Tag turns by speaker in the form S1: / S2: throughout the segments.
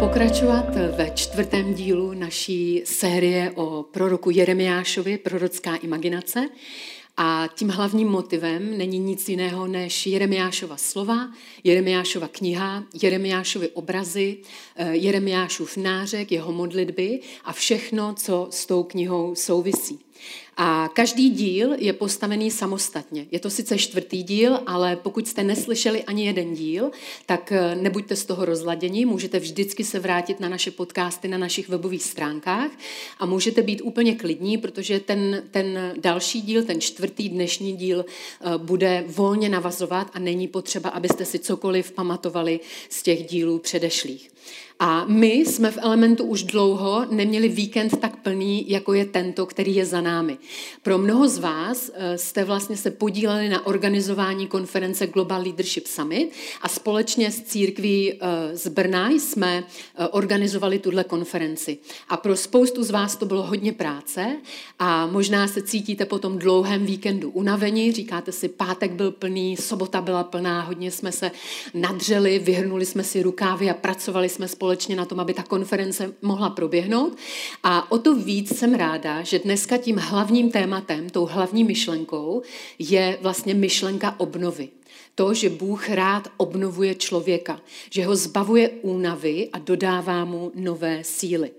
S1: Pokračovat ve čtvrtém dílu naší série o proroku Jeremiášovi, prorocká imaginace. A tím hlavním motivem není nic jiného než Jeremiášova slova, Jeremiášova kniha, Jeremiášovy obrazy, eh, Jeremiášův nářek, jeho modlitby a všechno, co s tou knihou souvisí. A každý díl je postavený samostatně. Je to sice čtvrtý díl, ale pokud jste neslyšeli ani jeden díl, tak eh, nebuďte z toho rozladěni. Můžete vždycky se vrátit na naše podcasty na našich webových stránkách a můžete být úplně klidní, protože ten, ten další díl, ten čtvrtý dnešní díl eh, bude volně navazovat a není potřeba, abyste si cokoliv pamatovali z těch dílů předešlých. A my jsme v Elementu už dlouho neměli víkend tak plný, jako je tento, který je za námi. Pro mnoho z vás eh, jste vlastně se podíleli na organizování konference Global Leadership Summit a společně s církví eh, z Brna jsme eh, organizovali tuhle konferenci. A pro spoustu z vás to bylo hodně práce a možná se cítíte po tom dlouhém víkendu unavení, říkáte si, pátek byl plný, sobota byla plná, hodně jsme se nadřeli, vyhrnuli jsme si rukávy a pracovali jsme společně na tom, aby ta konference mohla proběhnout. A o to víc jsem ráda, že dneska tím hlavním tématem, tou hlavní myšlenkou je vlastně myšlenka obnovy. To, že Bůh rád obnovuje člověka, že ho zbavuje únavy a dodává mu nové síly.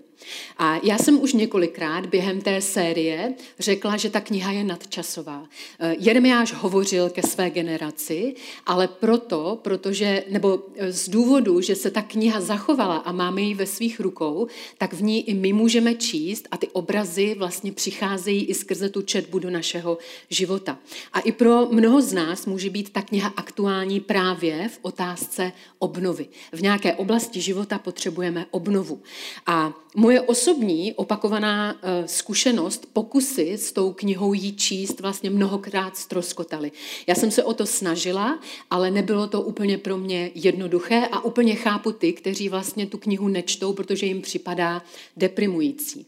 S1: A já jsem už několikrát během té série řekla, že ta kniha je nadčasová. Eh, Jeremiáš hovořil ke své generaci, ale proto, protože, nebo eh, z důvodu, že se ta kniha zachovala a máme ji ve svých rukou, tak v ní i my můžeme číst a ty obrazy vlastně přicházejí i skrze tu četbu do našeho života. A i pro mnoho z nás může být ta kniha aktuální právě v otázce obnovy. V nějaké oblasti života potřebujeme obnovu. A moje osobní opakovaná eh, zkušenost, pokusy s tou knihou jí číst vlastně mnohokrát stroskotaly. Já jsem se o to snažila, ale nebylo to úplně pro mě jednoduché a úplně chápu ty, kteří vlastně tu knihu nečtou, protože jim připadá deprimující.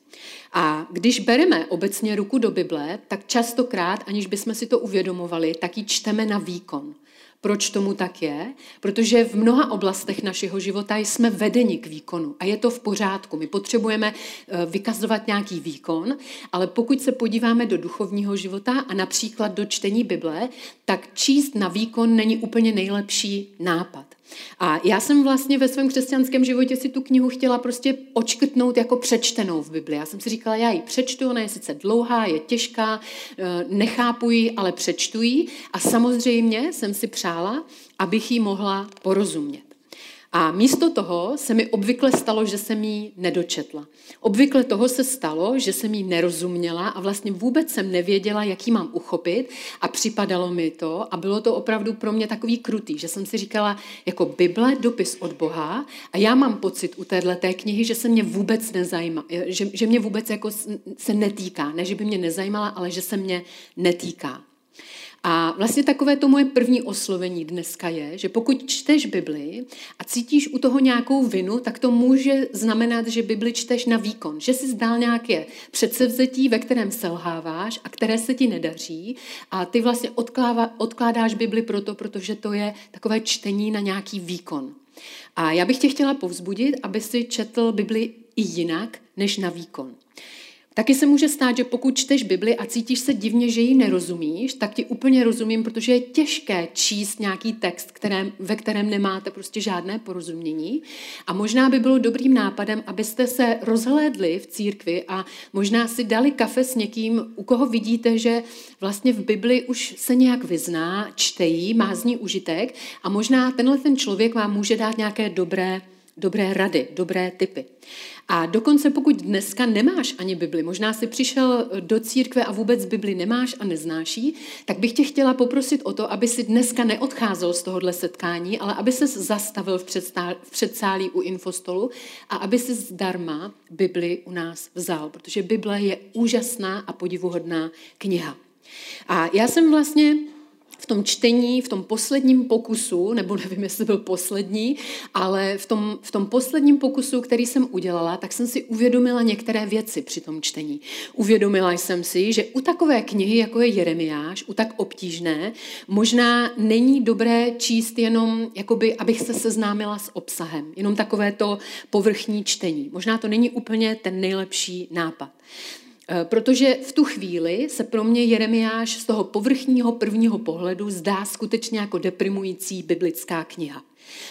S1: A když bereme obecně ruku do Bible, tak častokrát, aniž bychom si to uvědomovali, tak ji čteme na výkon. Proč tomu tak je? Protože v mnoha oblastech našeho života jsme vedeni k výkonu a je to v pořádku. My potřebujeme eh, vykazovat nějaký výkon, ale pokud se podíváme do duchovního života a například do čtení Bible, tak číst na výkon není úplně nejlepší nápad. A já jsem vlastně ve svém křesťanském životě si tu knihu chtěla prostě očkrtnout jako přečtenou v Bibli. Já jsem si říkala, já ji přečtu, ona je sice dlouhá, je těžká, eh, nechápu ji, ale přečtu ji. A samozřejmě jsem si přála, abych ji mohla porozumět. A místo toho se mi obvykle stalo, že jsem jí nedočetla. Obvykle toho se stalo, že jsem jí nerozuměla a vlastně vůbec jsem nevěděla, jak ji mám uchopit a připadalo mi to a bylo to opravdu pro mě takový krutý, že jsem si říkala, jako Bible, dopis od Boha a já mám pocit u téhle té knihy, že se mě vůbec nezajímá, že, že mě vůbec jako se netýká. Ne, že by mě nezajímala, ale že se mě netýká. A vlastně takové to moje první oslovení dneska je, že pokud čteš Bibli a cítíš u toho nějakou vinu, tak to může znamenat, že Bibli čteš na výkon, že si zdál nějaké předsevzetí, ve kterém selháváš a které se ti nedaří a ty vlastně odklává, odkládáš Bibli proto, protože to je takové čtení na nějaký výkon. A já bych tě chtěla povzbudit, aby si četl Bibli i jinak než na výkon. Taky se může stát, že pokud čteš Bibli a cítíš se divně, že ji nerozumíš, tak ti úplně rozumím, protože je těžké číst nějaký text, kterém, ve kterém nemáte prostě žádné porozumění. A možná by bylo dobrým nápadem, abyste se rozhlédli v církvi a možná si dali kafe s někým, u koho vidíte, že vlastně v Bibli už se nějak vyzná, čtejí, má z ní užitek a možná tenhle ten člověk vám může dát nějaké dobré dobré rady, dobré typy. A dokonce pokud dneska nemáš ani Bibli, možná si přišel do církve a vůbec Bibli nemáš a neznáš ji, tak bych tě chtěla poprosit o to, aby si dneska neodcházel z tohohle setkání, ale aby se zastavil v, v předsálí u infostolu a aby si zdarma Bibli u nás vzal, protože Bible je úžasná a podivuhodná kniha. A já jsem vlastně v tom čtení, v tom posledním pokusu, nebo nevím, jestli byl poslední, ale v tom, v tom posledním pokusu, který jsem udělala, tak jsem si uvědomila některé věci při tom čtení. Uvědomila jsem si, že u takové knihy, jako je Jeremiáš, u tak obtížné, možná není dobré číst jenom, jakoby, abych se seznámila s obsahem, jenom takové to povrchní čtení. Možná to není úplně ten nejlepší nápad. Eh, protože v tu chvíli se pro mě Jeremiáš z toho povrchního prvního pohledu zdá skutečně jako deprimující biblická kniha.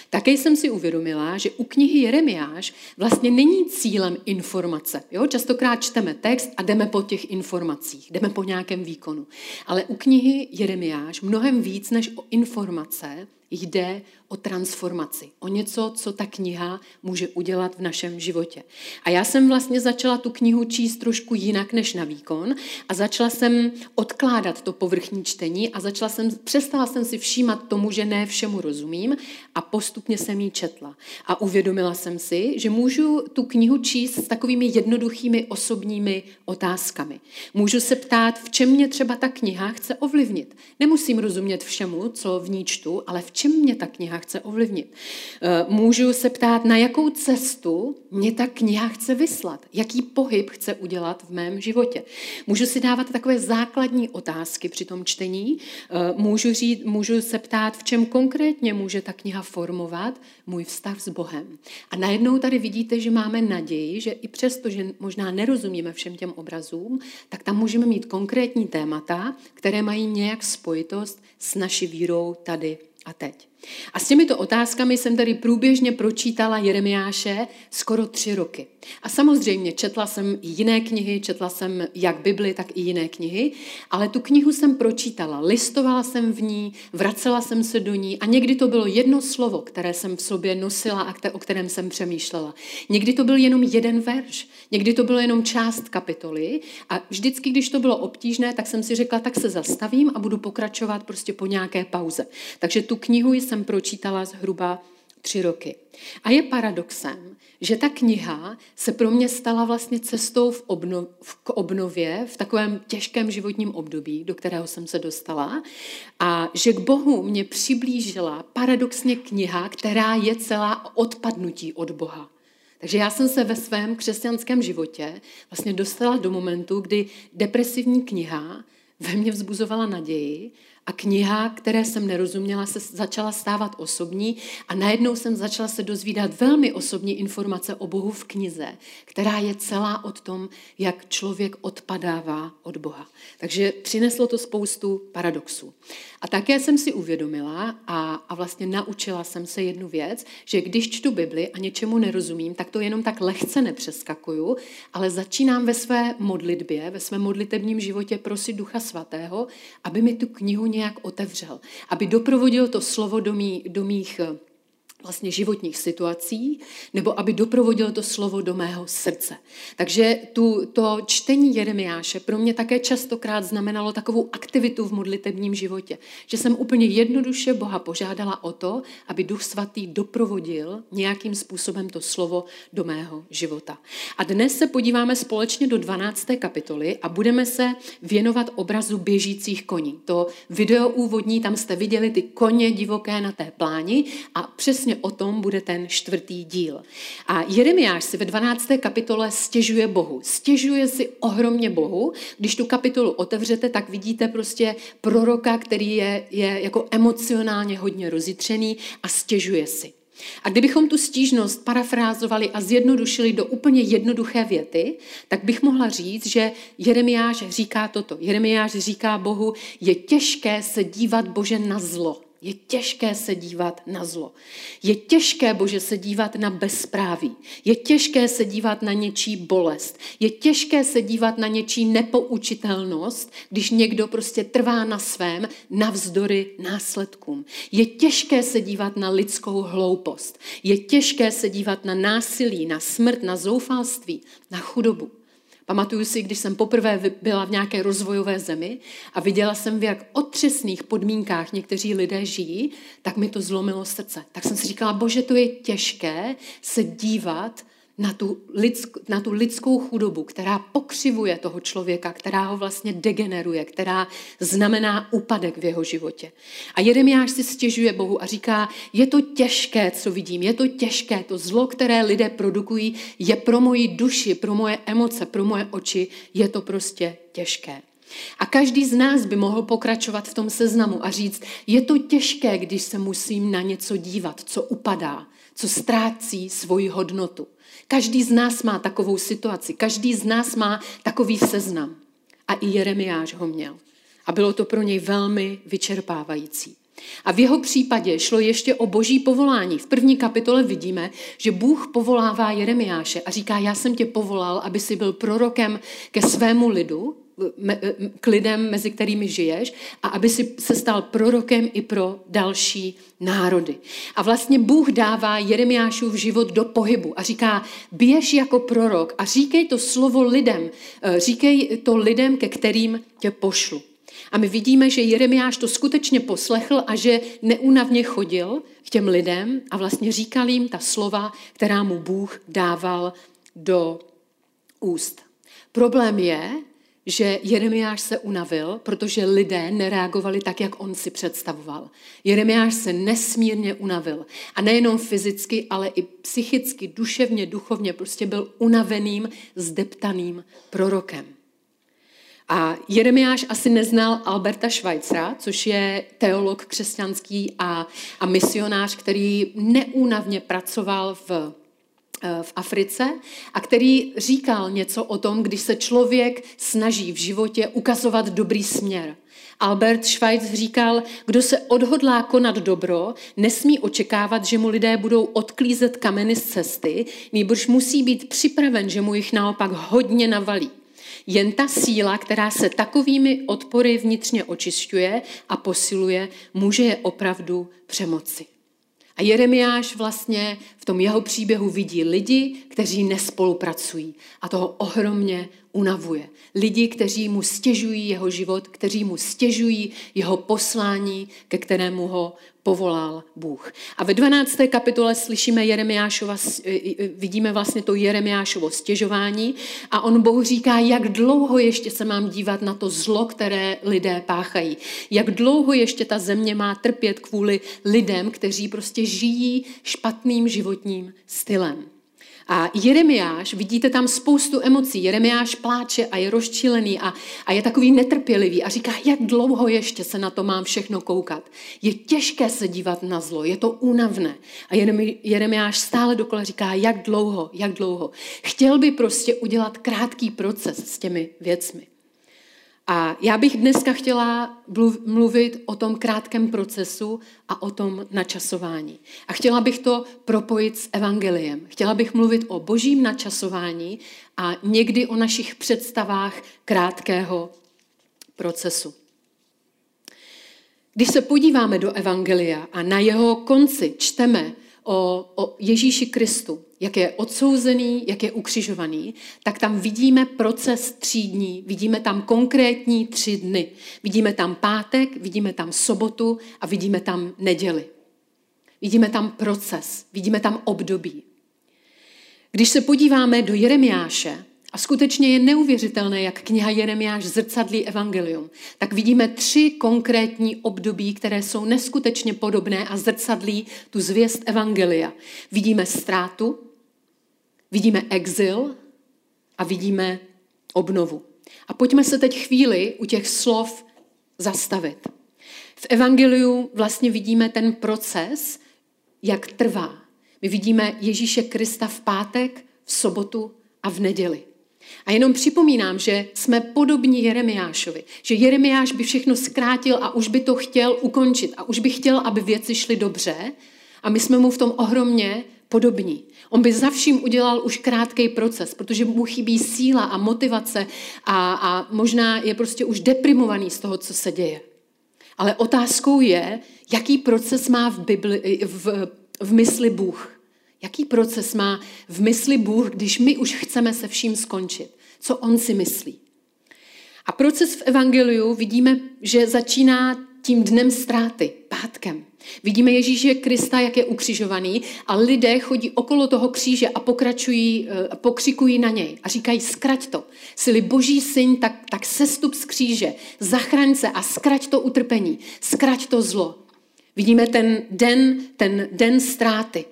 S1: Také jsem si uvědomila, že u knihy Jeremiáš vlastně není cílem informace. Jo? Častokrát čteme text a jdeme po těch informacích, jdeme po nějakém výkonu. Ale u knihy Jeremiáš mnohem víc než o informace jde o transformaci, o něco, co ta kniha může udělat v našem životě. A já jsem vlastně začala tu knihu číst trošku jinak než na výkon a začala jsem odkládat to povrchní čtení a začala jsem, přestala jsem si všímat tomu, že ne všemu rozumím a postupně jsem ji četla. A uvědomila jsem si, že můžu tu knihu číst s takovými jednoduchými osobními otázkami. Můžu se ptát, v čem mě třeba ta kniha chce ovlivnit. Nemusím rozumět všemu, co v ní čtu, ale v čem mě ta kniha chce ovlivnit. Eh, můžu se ptát, na jakou cestu mě ta kniha chce vyslat, jaký pohyb chce udělat v mém životě. Můžu si dávat takové základní otázky při tom čtení, eh, můžu, říct, můžu se ptát, v čem konkrétně může ta kniha formovat můj vztah s Bohem. A najednou tady vidíte, že máme naději, že i přesto, že možná nerozumíme všem těm obrazům, tak tam můžeme mít konkrétní témata, které mají nějak spojitost s naší vírou tady a teď. A s těmito otázkami jsem tady průběžně pročítala Jeremiáše skoro tři roky. A samozřejmě četla jsem jiné knihy, četla jsem jak Bibli, tak i jiné knihy, ale tu knihu jsem pročítala, listovala jsem v ní, vracela jsem se do ní a někdy to bylo jedno slovo, které jsem v sobě nosila a o kterém jsem přemýšlela. Někdy to byl jenom jeden verš, někdy to bylo jenom část kapitoly a vždycky, když to bylo obtížné, tak jsem si řekla, tak se zastavím a budu pokračovat prostě po nějaké pauze. Takže tu knihu jsem pročítala zhruba tři roky. A je paradoxem, že ta kniha se pro mě stala vlastně cestou v obnov, k obnově v takovém těžkém životním období, do kterého jsem se dostala, a že k Bohu mě přiblížila paradoxně kniha, která je celá odpadnutí od Boha. Takže já jsem se ve svém křesťanském životě vlastně dostala do momentu, kdy depresivní kniha ve mně vzbuzovala naději a kniha, které jsem nerozuměla, se začala stávat osobní a najednou jsem začala se dozvídat velmi osobní informace o Bohu v knize, která je celá o tom, jak člověk odpadává od Boha. Takže přineslo to spoustu paradoxů. A také jsem si uvědomila a, a vlastně naučila jsem se jednu věc, že když čtu Bibli a něčemu nerozumím, tak to jenom tak lehce nepřeskakuju, ale začínám ve své modlitbě, ve svém modlitebním životě prosit Ducha Svatého, aby mi tu knihu nějak otevřel, aby doprovodil to slovo do, mý, do mých eh, vlastně životních situací, nebo aby doprovodil to slovo do mého srdce. Takže tu, to čtení Jeremiáše pro mě také častokrát znamenalo takovou aktivitu v modlitebním životě, že jsem úplně jednoduše Boha požádala o to, aby Duch Svatý doprovodil nějakým způsobem to slovo do mého života. A dnes se podíváme společně do 12. kapitoly a budeme se věnovat obrazu běžících koní. To video úvodní, tam jste viděli ty koně divoké na té pláni a přesně přesně o tom bude ten čtvrtý díl. A Jeremiáš si ve 12. kapitole stěžuje Bohu. Stěžuje si ohromně Bohu. Když tu kapitolu otevřete, tak vidíte prostě proroka, který je, je jako emocionálně hodně rozitřený a stěžuje si. A kdybychom tu stížnost parafrázovali a zjednodušili do úplně jednoduché věty, tak bych mohla říct, že Jeremiáš říká toto. Jeremiáš říká Bohu, je těžké se dívat Bože na zlo. Je těžké se dívat na zlo. Je těžké, Bože, se dívat na bezpráví. Je těžké se dívat na něčí bolest. Je těžké se dívat na něčí nepoučitelnost, když někdo prostě trvá na svém navzdory následkům. Je těžké se dívat na lidskou hloupost. Je těžké se dívat na násilí, na smrt, na zoufalství, na chudobu. Pamatuju si, když jsem poprvé byla v nějaké rozvojové zemi a viděla jsem, v jak otřesných podmínkách někteří lidé žijí, tak mi to zlomilo srdce. Tak jsem si říkala, bože, to je těžké se dívat na tu, lidsk, na tu lidskou chudobu, která pokřivuje toho člověka, která ho vlastně degeneruje, která znamená úpadek v jeho životě. A Jeremiáš si stěžuje Bohu a říká, je to těžké, co vidím, je to těžké, to zlo, které lidé produkují, je pro moji duši, pro moje emoce, pro moje oči, je to prostě těžké. A každý z nás by mohl pokračovat v tom seznamu a říct, je to těžké, když se musím na něco dívat, co upadá, co ztrácí svoji hodnotu. Každý z nás má takovou situaci, každý z nás má takový seznam. A i Jeremiáš ho měl. A bylo to pro něj velmi vyčerpávající. A v jeho případě šlo ještě o boží povolání. V první kapitole vidíme, že Bůh povolává Jeremiáše a říká, já jsem tě povolal, aby si byl prorokem ke svému lidu, k lidem, mezi kterými žiješ a aby si se stal prorokem i pro další národy. A vlastně Bůh dává Jeremiášův život do pohybu a říká, běž jako prorok a říkej to slovo lidem, eh, říkej to lidem, ke kterým tě pošlu. A my vidíme, že Jeremiáš to skutečně poslechl a že neúnavně chodil k těm lidem a vlastně říkal jim ta slova, která mu Bůh dával do úst. Problém je, že Jeremiáš se unavil, protože lidé nereagovali tak, jak on si představoval. Jeremiáš se nesmírně unavil. A nejenom fyzicky, ale i psychicky, duševně, duchovně, prostě byl unaveným, zdeptaným prorokem. A Jeremiáš asi neznal Alberta Schweitzera, což je teolog křesťanský a, a misionář, který neúnavně pracoval v Eh, v Africe a který říkal něco o tom, když se člověk snaží v životě ukazovat dobrý směr. Albert Schweitz říkal, kdo se odhodlá konat dobro, nesmí očekávat, že mu lidé budou odklízet kameny z cesty, nýbrž musí být připraven, že mu jich naopak hodně navalí. Jen ta síla, která se takovými odpory vnitřně očišťuje a posiluje, může je opravdu přemoci. A Jeremiáš vlastně v tom jeho příběhu vidí lidi, kteří nespolupracují a toho ohromně unavuje. Lidi, kteří mu stěžují jeho život, kteří mu stěžují jeho poslání, ke kterému ho povolal Bůh. A ve 12. kapitole slyšíme Jeremiášova, vidíme vlastně to Jeremiášovo stěžování a on Bohu říká, jak dlouho ještě se mám dívat na to zlo, které lidé páchají. Jak dlouho ještě ta země má trpět kvůli lidem, kteří prostě žijí špatným životním stylem. A Jeremiáš, vidíte tam spoustu emocí. Jeremiáš pláče a je rozčilený a, a je takový netrpělivý a říká, jak dlouho ještě se na to mám všechno koukat. Je těžké se dívat na zlo, je to únavné. A Jeremiáš stále dokola říká, jak dlouho, jak dlouho. Chtěl by prostě udělat krátký proces s těmi věcmi. A já bych dneska chtěla mluvit o tom krátkém procesu a o tom načasování. A chtěla bych to propojit s evangeliem. Chtěla bych mluvit o božím načasování a někdy o našich představách krátkého procesu. Když se podíváme do evangelia a na jeho konci čteme o, o Ježíši Kristu, jak je odsouzený, jak je ukřižovaný, tak tam vidíme proces tří dní, vidíme tam konkrétní tři dny. Vidíme tam pátek, vidíme tam sobotu a vidíme tam neděli. Vidíme tam proces, vidíme tam období. Když se podíváme do Jeremiáše, a skutečně je neuvěřitelné, jak kniha Jeremiáš zrcadlí evangelium. Tak vidíme tři konkrétní období, které jsou neskutečně podobné a zrcadlí tu zvěst evangelia. Vidíme ztrátu, vidíme exil a vidíme obnovu. A pojďme se teď chvíli u těch slov zastavit. V evangeliu vlastně vidíme ten proces, jak trvá. My vidíme Ježíše Krista v pátek, v sobotu a v neděli. A jenom připomínám, že jsme podobní Jeremiášovi. Že Jeremiáš by všechno zkrátil a už by to chtěl ukončit. A už by chtěl, aby věci šly dobře. A my jsme mu v tom ohromně podobní. On by za vším udělal už krátký proces, protože mu chybí síla a motivace a, a možná je prostě už deprimovaný z toho, co se děje. Ale otázkou je, jaký proces má v, Bibli, v, v mysli Bůh. Jaký proces má v mysli Bůh, když my už chceme se vším skončit? Co on si myslí? A proces v Evangeliu vidíme, že začíná tím dnem ztráty, pátkem. Vidíme Ježíše Krista, jak je ukřižovaný a lidé chodí okolo toho kříže a pokračují, eh, pokřikují na něj a říkají, skrať to. Jsi boží syn, tak, tak sestup z kříže, zachraň se a skrať to utrpení, skrať to zlo. Vidíme ten den, ten den ztráty.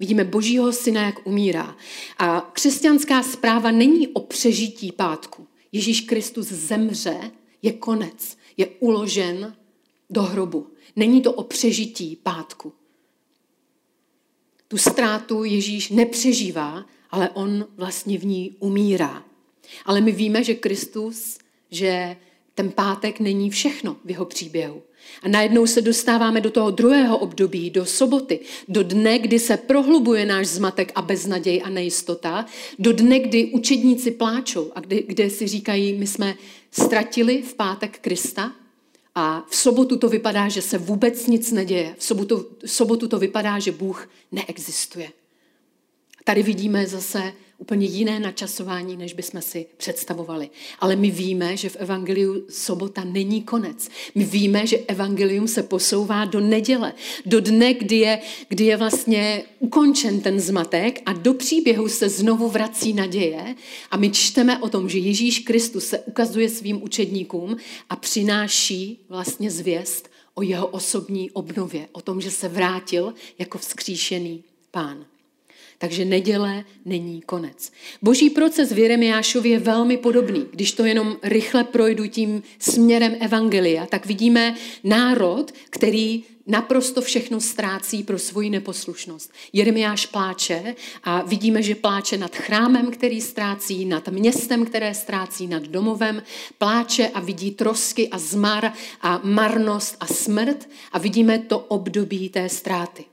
S1: Vidíme božího syna, jak umírá. A křesťanská zpráva není o přežití pátku. Ježíš Kristus zemře, je konec, je uložen do hrobu. Není to o přežití pátku. Tu ztrátu Ježíš nepřežívá, ale on vlastně v ní umírá. Ale my víme, že Kristus, že ten pátek není všechno v jeho příběhu. A najednou se dostáváme do toho druhého období, do soboty, do dne, kdy se prohlubuje náš zmatek a beznaděj a nejistota, do dne, kdy učedníci pláčou a kdy, kde si říkají, my jsme ztratili v pátek Krista, a v sobotu to vypadá, že se vůbec nic neděje. V sobotu, v sobotu to vypadá, že Bůh neexistuje. Tady vidíme zase úplně jiné načasování, než bychom si představovali. Ale my víme, že v Evangeliu sobota není konec. My víme, že Evangelium se posouvá do neděle, do dne, kdy je, kdy je vlastně ukončen ten zmatek a do příběhu se znovu vrací naděje a my čteme o tom, že Ježíš Kristus se ukazuje svým učedníkům a přináší vlastně zvěst o jeho osobní obnově, o tom, že se vrátil jako vzkříšený pán. Takže neděle není konec. Boží proces v Jeremiášově je velmi podobný. Když to jenom rychle projdu tím směrem Evangelia, tak vidíme národ, který naprosto všechno ztrácí pro svoji neposlušnost. Jeremiáš pláče a vidíme, že pláče nad chrámem, který ztrácí, nad městem, které ztrácí, nad domovem, pláče a vidí trosky a zmar a marnost a smrt a vidíme to období té ztráty.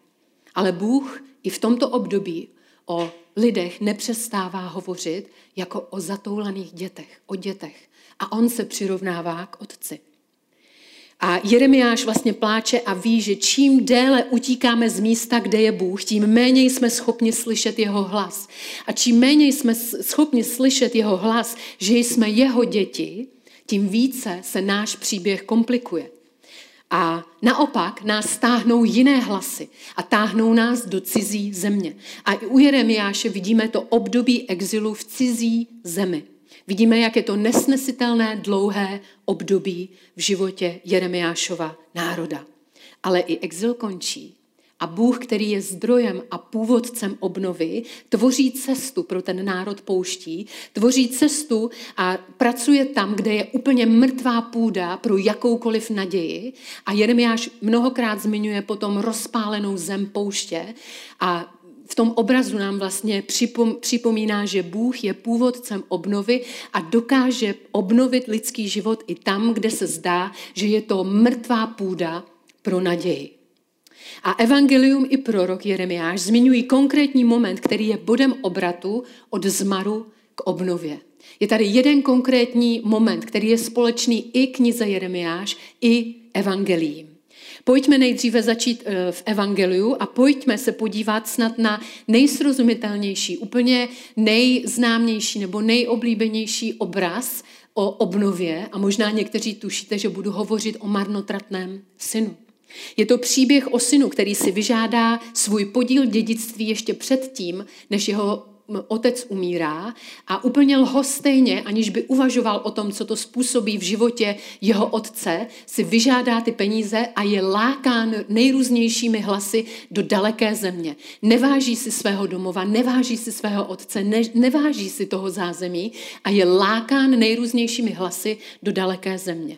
S1: Ale Bůh i v tomto období o lidech nepřestává hovořit jako o zatoulaných dětech, o dětech. A on se přirovnává k otci. A Jeremiáš vlastně pláče a ví, že čím déle utíkáme z místa, kde je Bůh, tím méně jsme schopni slyšet jeho hlas. A čím méně jsme schopni slyšet jeho hlas, že jsme jeho děti, tím více se náš příběh komplikuje. A naopak nás stáhnou jiné hlasy a táhnou nás do cizí země. A i u Jeremiáše vidíme to období exilu v cizí zemi. Vidíme, jak je to nesnesitelné dlouhé období v životě Jeremiášova národa. Ale i exil končí a Bůh, který je zdrojem a původcem obnovy, tvoří cestu pro ten národ pouští, tvoří cestu a pracuje tam, kde je úplně mrtvá půda pro jakoukoliv naději. A Jeremiáš mnohokrát zmiňuje potom rozpálenou zem pouště a v tom obrazu nám vlastně připomíná, že Bůh je původcem obnovy a dokáže obnovit lidský život i tam, kde se zdá, že je to mrtvá půda pro naději. A evangelium i prorok Jeremiáš zmiňují konkrétní moment, který je bodem obratu od zmaru k obnově. Je tady jeden konkrétní moment, který je společný i knize Jeremiáš, i evangeliím. Pojďme nejdříve začít eh, v evangeliu a pojďme se podívat snad na nejsrozumitelnější, úplně nejznámější nebo nejoblíbenější obraz o obnově a možná někteří tušíte, že budu hovořit o marnotratném synu. Je to příběh o synu, který si vyžádá svůj podíl dědictví ještě předtím, než jeho otec umírá a úplně lhostejně, aniž by uvažoval o tom, co to způsobí v životě jeho otce, si vyžádá ty peníze a je lákán nejrůznějšími hlasy do daleké země. Neváží si svého domova, neváží si svého otce, ne, neváží si toho zázemí a je lákán nejrůznějšími hlasy do daleké země.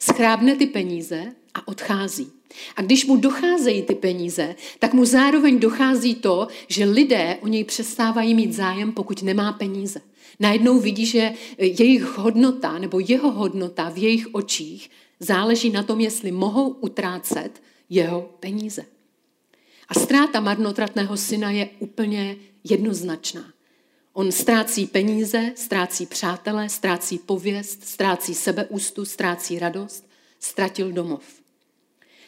S1: Schrábne ty peníze a odchází. A když mu docházejí ty peníze, tak mu zároveň dochází to, že lidé o něj přestávají mít zájem, pokud nemá peníze. Najednou vidí, že jejich hodnota nebo jeho hodnota v jejich očích záleží na tom, jestli mohou utrácet jeho peníze. A ztráta marnotratného syna je úplně jednoznačná. On ztrácí peníze, ztrácí přátele, ztrácí pověst, ztrácí sebeústu, ztrácí radost, ztratil domov.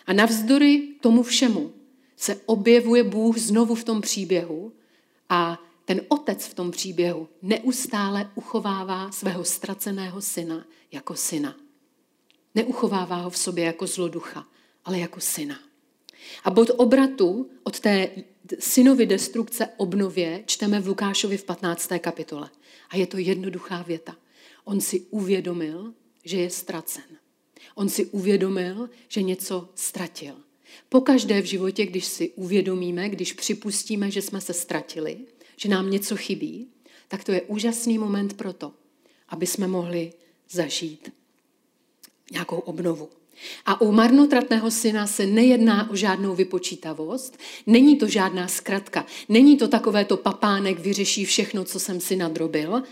S1: A navzdory tomu všemu se objevuje Bůh znovu v tom příběhu a ten otec v tom příběhu neustále uchovává svého ztraceného syna jako syna. Neuchovává ho v sobě jako zloducha, ale jako syna. A bod obratu od té synovi destrukce obnově čteme v Lukášovi v 15. kapitole. A je to jednoduchá věta. On si uvědomil, že je ztracen. On si uvědomil, že něco ztratil. Pokaždé v životě, když si uvědomíme, když připustíme, že jsme se ztratili, že nám něco chybí, tak to je úžasný moment pro to, aby jsme mohli zažít nějakou obnovu. A u marnotratného syna se nejedná o žádnou vypočítavost, není to žádná zkratka, není to takové to papánek vyřeší všechno, co jsem si nadrobil,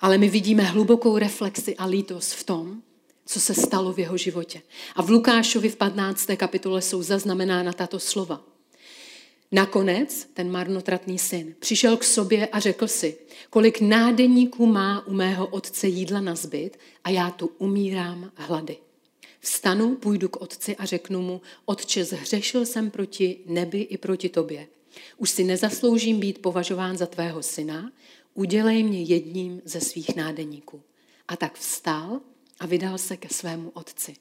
S1: ale my vidíme hlubokou reflexi a lítost v tom, co se stalo v jeho životě. A v Lukášovi v 15. kapitole jsou zaznamenána tato slova. Nakonec ten marnotratný syn přišel k sobě a řekl si, kolik nádeníků má u mého otce jídla na zbyt a já tu umírám hlady. Vstanu, půjdu k otci a řeknu mu, otče, zhřešil jsem proti nebi i proti tobě. Už si nezasloužím být považován za tvého syna, udělej mě jedním ze svých nádeníků. A tak vstal a vydal se ke svému otci.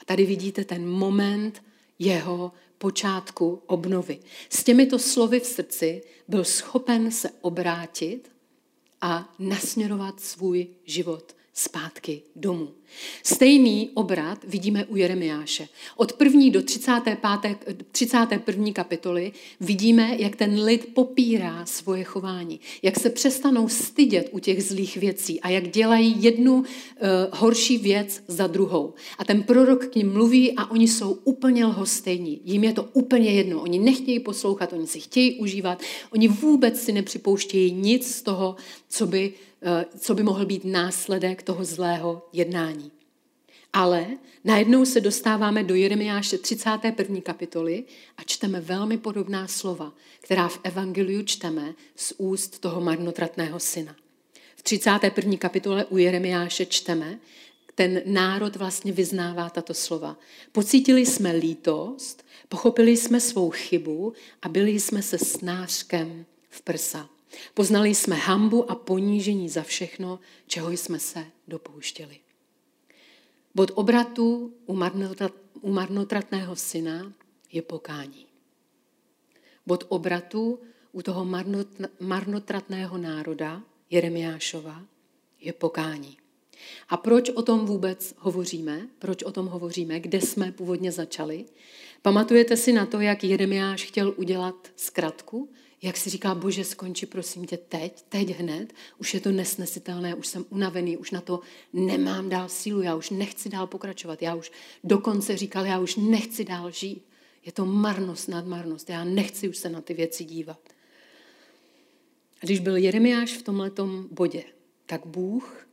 S1: A tady vidíte ten moment jeho počátku obnovy. S těmito slovy v srdci byl schopen se obrátit a nasměrovat svůj život zpátky domů. Stejný obrat vidíme u Jeremiáše. Od 1. do 35. 31. kapitoly vidíme, jak ten lid popírá svoje chování, jak se přestanou stydět u těch zlých věcí a jak dělají jednu uh, horší věc za druhou. A ten prorok k ním mluví a oni jsou úplně lhostejní. Jím je to úplně jedno. Oni nechtějí poslouchat, oni si chtějí užívat, oni vůbec si nepřipouštějí nic z toho, co by co by mohl být následek toho zlého jednání. Ale najednou se dostáváme do Jeremiáše 31. kapitoly a čteme velmi podobná slova, která v Evangeliu čteme z úst toho marnotratného syna. V 31. kapitole u Jeremiáše čteme, ten národ vlastně vyznává tato slova. Pocítili jsme lítost, pochopili jsme svou chybu a byli jsme se snářkem v prsa. Poznali jsme hambu a ponížení za všechno, čeho jsme se dopouštěli. Bod obratu u marnotratného syna je pokání. Bod obratu u toho marnotratného národa Jeremiášova je pokání. A proč o tom vůbec hovoříme? Proč o tom hovoříme? Kde jsme původně začali? Pamatujete si na to, jak Jeremiáš chtěl udělat zkratku? Jak si říká, bože, skonči prosím tě teď, teď hned, už je to nesnesitelné, už jsem unavený, už na to nemám dál sílu, já už nechci dál pokračovat, já už dokonce říkal, já už nechci dál žít. Je to marnost nad marnost, já nechci už se na ty věci dívat. A když byl Jeremiáš v tomhletom bodě, tak Bůh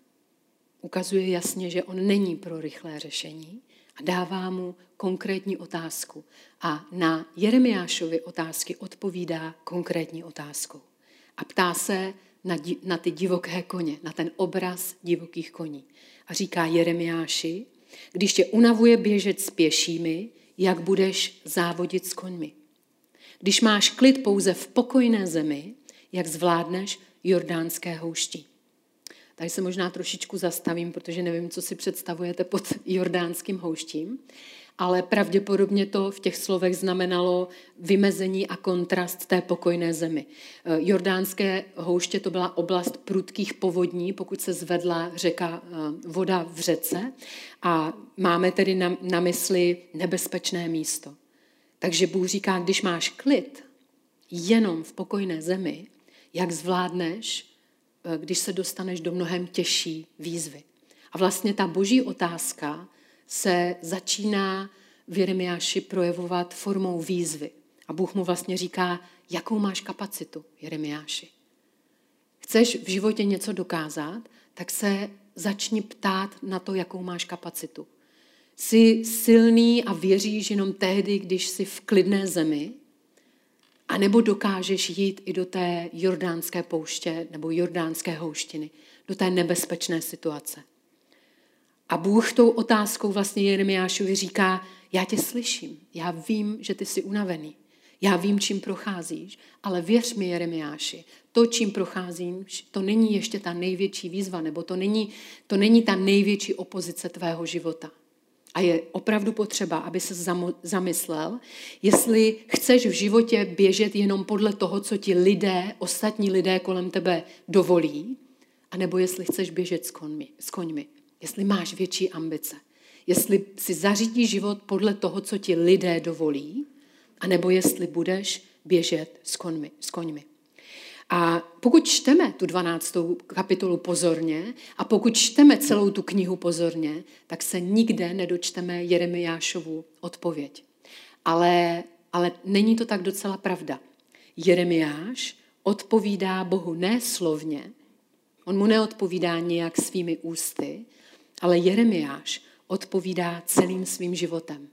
S1: ukazuje jasně, že on není pro rychlé řešení, a dává mu konkrétní otázku. A na Jeremiášovi otázky odpovídá konkrétní otázkou. A ptá se na, na ty divoké koně, na ten obraz divokých koní. A říká Jeremiáši, když tě unavuje běžet s pěšími, jak budeš závodit s koňmi. Když máš klid pouze v pokojné zemi, jak zvládneš jordánské houští. Tady se možná trošičku zastavím, protože nevím, co si představujete pod jordánským houštím, ale pravděpodobně to v těch slovech znamenalo vymezení a kontrast té pokojné zemi. Eh, jordánské houště to byla oblast prudkých povodní, pokud se zvedla řeka eh, voda v řece a máme tedy na, na mysli nebezpečné místo. Takže Bůh říká, když máš klid jenom v pokojné zemi, jak zvládneš když se dostaneš do mnohem těžší výzvy. A vlastně ta boží otázka se začíná v Jeremiáši projevovat formou výzvy. A Bůh mu vlastně říká, jakou máš kapacitu, Jeremiáši. Chceš v životě něco dokázat, tak se začni ptát na to, jakou máš kapacitu. Jsi silný a věříš jenom tehdy, když jsi v klidné zemi, a nebo dokážeš jít i do té jordánské pouště nebo jordánské houštiny, do té nebezpečné situace. A Bůh tou otázkou vlastně Jeremiášovi říká, já tě slyším, já vím, že ty jsi unavený, já vím, čím procházíš, ale věř mi, Jeremiáši, to, čím procházím, to není ještě ta největší výzva, nebo to není, to není ta největší opozice tvého života. A je opravdu potřeba, aby se zamyslel, jestli chceš v životě běžet jenom podle toho, co ti lidé, ostatní lidé kolem tebe dovolí, anebo jestli chceš běžet s koňmi. S koňmi. Jestli máš větší ambice. Jestli si zařídí život podle toho, co ti lidé dovolí, anebo jestli budeš běžet s koňmi. S koňmi. A pokud čteme tu 12. kapitolu pozorně a pokud čteme celou tu knihu pozorně, tak se nikde nedočteme Jeremiášovu odpověď. Ale, ale není to tak docela pravda. Jeremiáš odpovídá Bohu ne slovně, on mu neodpovídá nějak svými ústy, ale Jeremiáš odpovídá celým svým životem.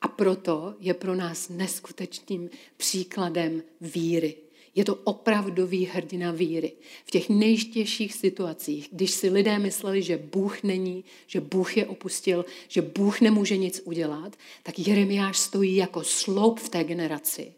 S1: A proto je pro nás neskutečným příkladem víry. Je to opravdový hrdina víry. V těch nejtěžších situacích, když si lidé mysleli, že Bůh není, že Bůh je opustil, že Bůh nemůže nic udělat, tak Jeremiáš stojí jako sloup v té generaci.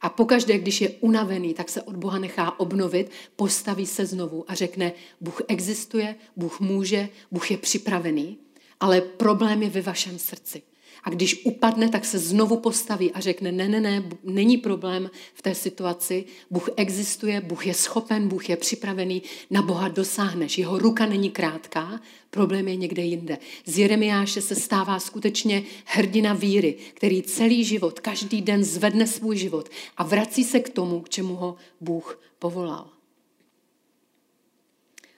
S1: A pokaždé, když je unavený, tak se od Boha nechá obnovit, postaví se znovu a řekne, Bůh existuje, Bůh může, Bůh je připravený, ale problém je ve vašem srdci. A když upadne, tak se znovu postaví a řekne, ne, ne, ne, není problém v té situaci, Bůh existuje, Bůh je schopen, Bůh je připravený, na Boha dosáhneš. Jeho ruka není krátká, problém je někde jinde. Z Jeremiáše se stává skutečně hrdina víry, který celý život, každý den zvedne svůj život a vrací se k tomu, k čemu ho Bůh povolal.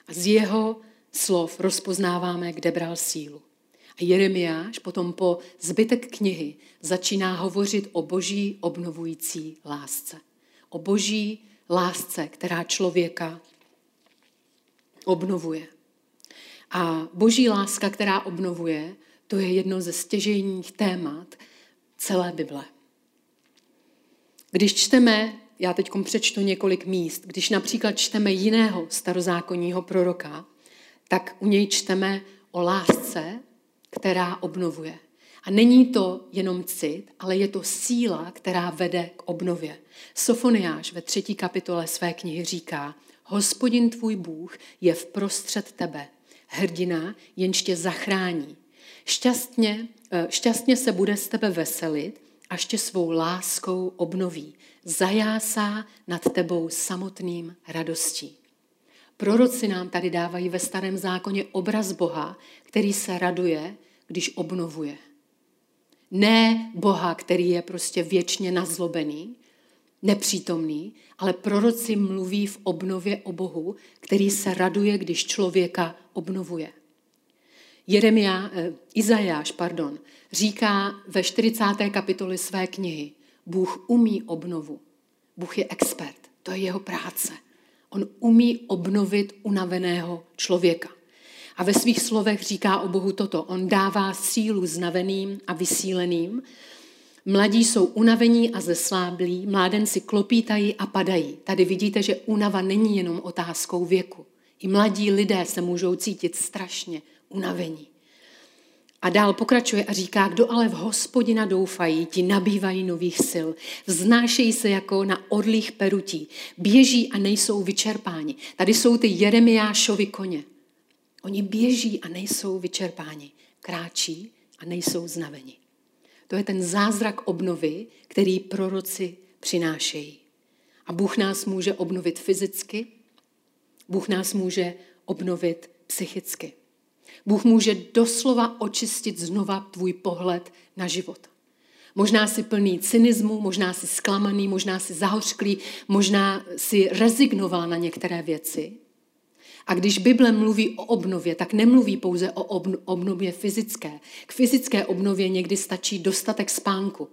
S1: A z jeho slov rozpoznáváme, kde bral sílu. Jeremiáš potom po zbytek knihy začíná hovořit o boží obnovující lásce. O boží lásce, která člověka obnovuje. A boží láska, která obnovuje, to je jedno ze stěžejních témat celé Bible. Když čteme, já teď přečtu několik míst, když například čteme jiného starozákonního proroka, tak u něj čteme o lásce, která obnovuje. A není to jenom cit, ale je to síla, která vede k obnově. Sofoniáš ve třetí kapitole své knihy říká, hospodin tvůj Bůh je v prostřed tebe, hrdina, jenž tě zachrání. Šťastně, eh, šťastně se bude z tebe veselit, až tě svou láskou obnoví. Zajásá nad tebou samotným radostí. Proroci nám tady dávají ve starém zákoně obraz Boha, který se raduje, když obnovuje. Ne Boha, který je prostě věčně nazlobený, nepřítomný, ale proroci mluví v obnově o Bohu, který se raduje, když člověka obnovuje. Jeremia, eh, Izajáš, pardon, říká ve 40. kapitoli své knihy, Bůh umí obnovu. Bůh je expert, to je jeho práce. On umí obnovit unaveného člověka. A ve svých slovech říká o Bohu toto. On dává sílu znaveným a vysíleným. Mladí jsou unavení a zesláblí, mládenci klopítají a padají. Tady vidíte, že unava není jenom otázkou věku. I mladí lidé se můžou cítit strašně unavení. A dál pokračuje a říká, kdo ale v hospodina doufají, ti nabývají nových sil. Vznášejí se jako na orlých perutí. Běží a nejsou vyčerpáni. Tady jsou ty Jeremiášovi koně. Oni běží a nejsou vyčerpáni. Kráčí a nejsou znaveni. To je ten zázrak obnovy, který proroci přinášejí. A Bůh nás může obnovit fyzicky, Bůh nás může obnovit psychicky. Bůh může doslova očistit znova tvůj pohled na život. Možná si plný cynismu, možná si zklamaný, možná si zahořklý, možná si rezignoval na některé věci. A když Bible mluví o obnově, tak nemluví pouze o obnově fyzické. K fyzické obnově někdy stačí dostatek spánku.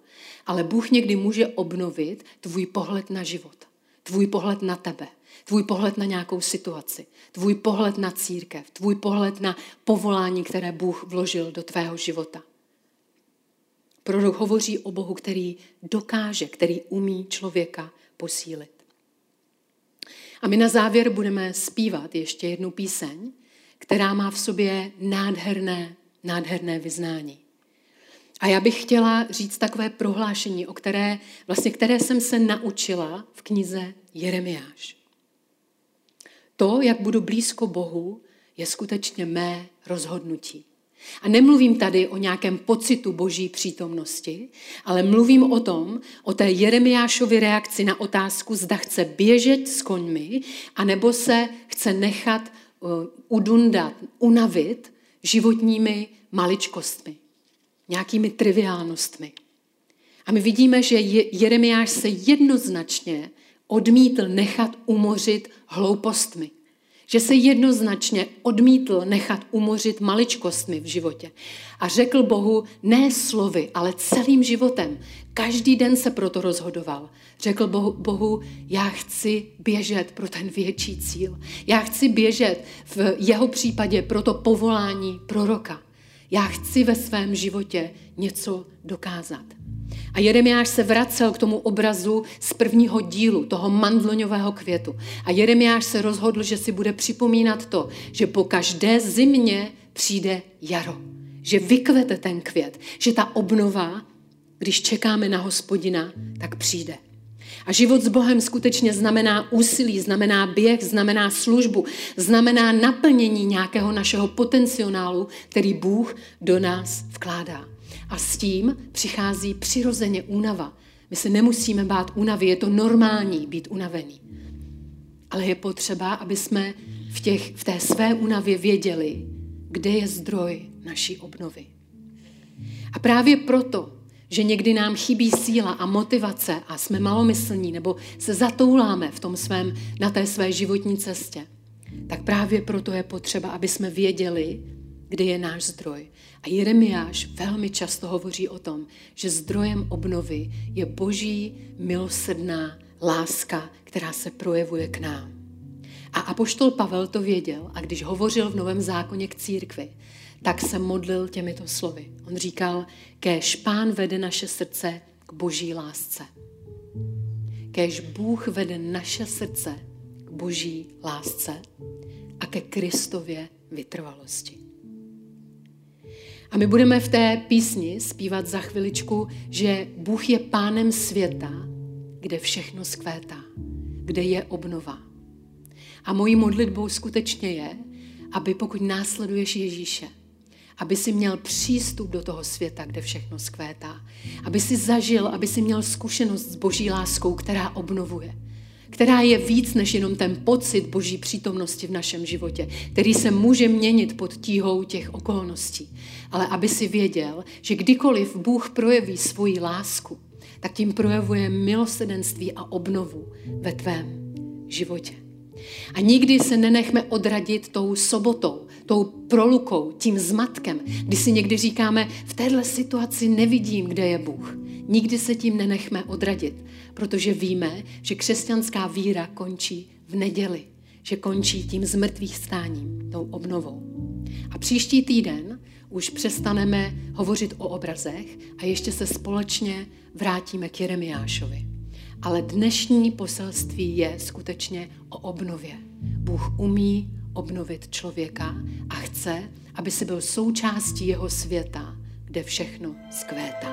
S1: Ale Bůh někdy může obnovit tvůj pohled na život, tvůj pohled na tebe, tvůj pohled na nějakou situaci, tvůj pohled na církev, tvůj pohled na povolání, které Bůh vložil do tvého života. Prorok hovoří o Bohu, který dokáže, který umí člověka posílit. A my na závěr budeme zpívat ještě jednu píseň, která má v sobě nádherné, nádherné vyznání. A já bych chtěla říct takové prohlášení, o které, vlastně, které jsem se naučila v knize Jeremiáš. To, jak budu blízko Bohu, je skutečně mé rozhodnutí. A nemluvím tady o nějakém pocitu boží přítomnosti, ale mluvím o tom, o té Jeremiášově reakci na otázku, zda chce běžet s koňmi, anebo se chce nechat uh, udundat, unavit životními maličkostmi, nějakými triviálnostmi. A my vidíme, že Jeremiáš se jednoznačně odmítl nechat umořit hloupostmi že se jednoznačně odmítl nechat umořit maličkostmi v životě. A řekl Bohu ne slovy, ale celým životem. Každý den se proto rozhodoval. Řekl Bohu, Bohu, já chci běžet pro ten větší cíl. Já chci běžet v jeho případě pro to povolání proroka. Já chci ve svém životě něco dokázat. A Jeremiáš se vracel k tomu obrazu z prvního dílu, toho mandloňového květu. A Jeremiáš se rozhodl, že si bude připomínat to, že po každé zimě přijde jaro. Že vykvete ten květ, že ta obnova, když čekáme na hospodina, tak přijde. A život s Bohem skutečně znamená úsilí, znamená běh, znamená službu, znamená naplnění nějakého našeho potenciálu, který Bůh do nás vkládá. A s tím přichází přirozeně únava. My se nemusíme bát únavy, je to normální být unavený. Ale je potřeba, aby jsme v, těch, v té své únavě věděli, kde je zdroj naší obnovy. A právě proto, že někdy nám chybí síla a motivace a jsme malomyslní nebo se zatouláme v tom svém, na té své životní cestě, tak právě proto je potřeba, aby jsme věděli, kde je náš zdroj. A Jeremiáš velmi často hovoří o tom, že zdrojem obnovy je boží milosrdná láska, která se projevuje k nám. A apoštol Pavel to věděl a když hovořil v Novém zákoně k církvi, tak se modlil těmito slovy. On říkal, kéž pán vede naše srdce k boží lásce. Kéž Bůh vede naše srdce k boží lásce a ke Kristově vytrvalosti. A my budeme v té písni zpívat za chviličku, že Bůh je pánem světa, kde všechno skvétá, kde je obnova. A mojí modlitbou skutečně je, aby pokud následuješ Ježíše, aby si měl přístup do toho světa, kde všechno skvétá. Aby si zažil, aby si měl zkušenost s boží láskou, která obnovuje která je víc než jenom ten pocit boží přítomnosti v našem životě, který se může měnit pod tíhou těch okolností. Ale aby si věděl, že kdykoliv Bůh projeví svoji lásku, tak tím projevuje milosedenství a obnovu ve tvém životě. A nikdy se nenechme odradit tou sobotou, tou prolukou, tím zmatkem, kdy si někdy říkáme, v téhle situaci nevidím, kde je Bůh. Nikdy se tím nenechme odradit, protože víme, že křesťanská víra končí v neděli, že končí tím zmrtvých stáním, tou obnovou. A příští týden už přestaneme hovořit o obrazech a ještě se společně vrátíme k Jeremiášovi. Ale dnešní poselství je skutečně o obnově. Bůh umí obnovit člověka a chce, aby si byl součástí jeho světa, kde všechno zkvétá.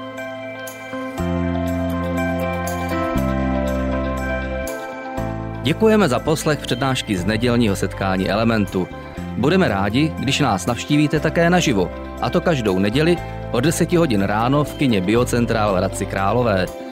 S2: Děkujeme za poslech přednášky z nedělního setkání Elementu. Budeme rádi, když nás navštívíte také naživo, a to každou neděli od 10 hodin ráno v kině Biocentrál v Hradci Králové.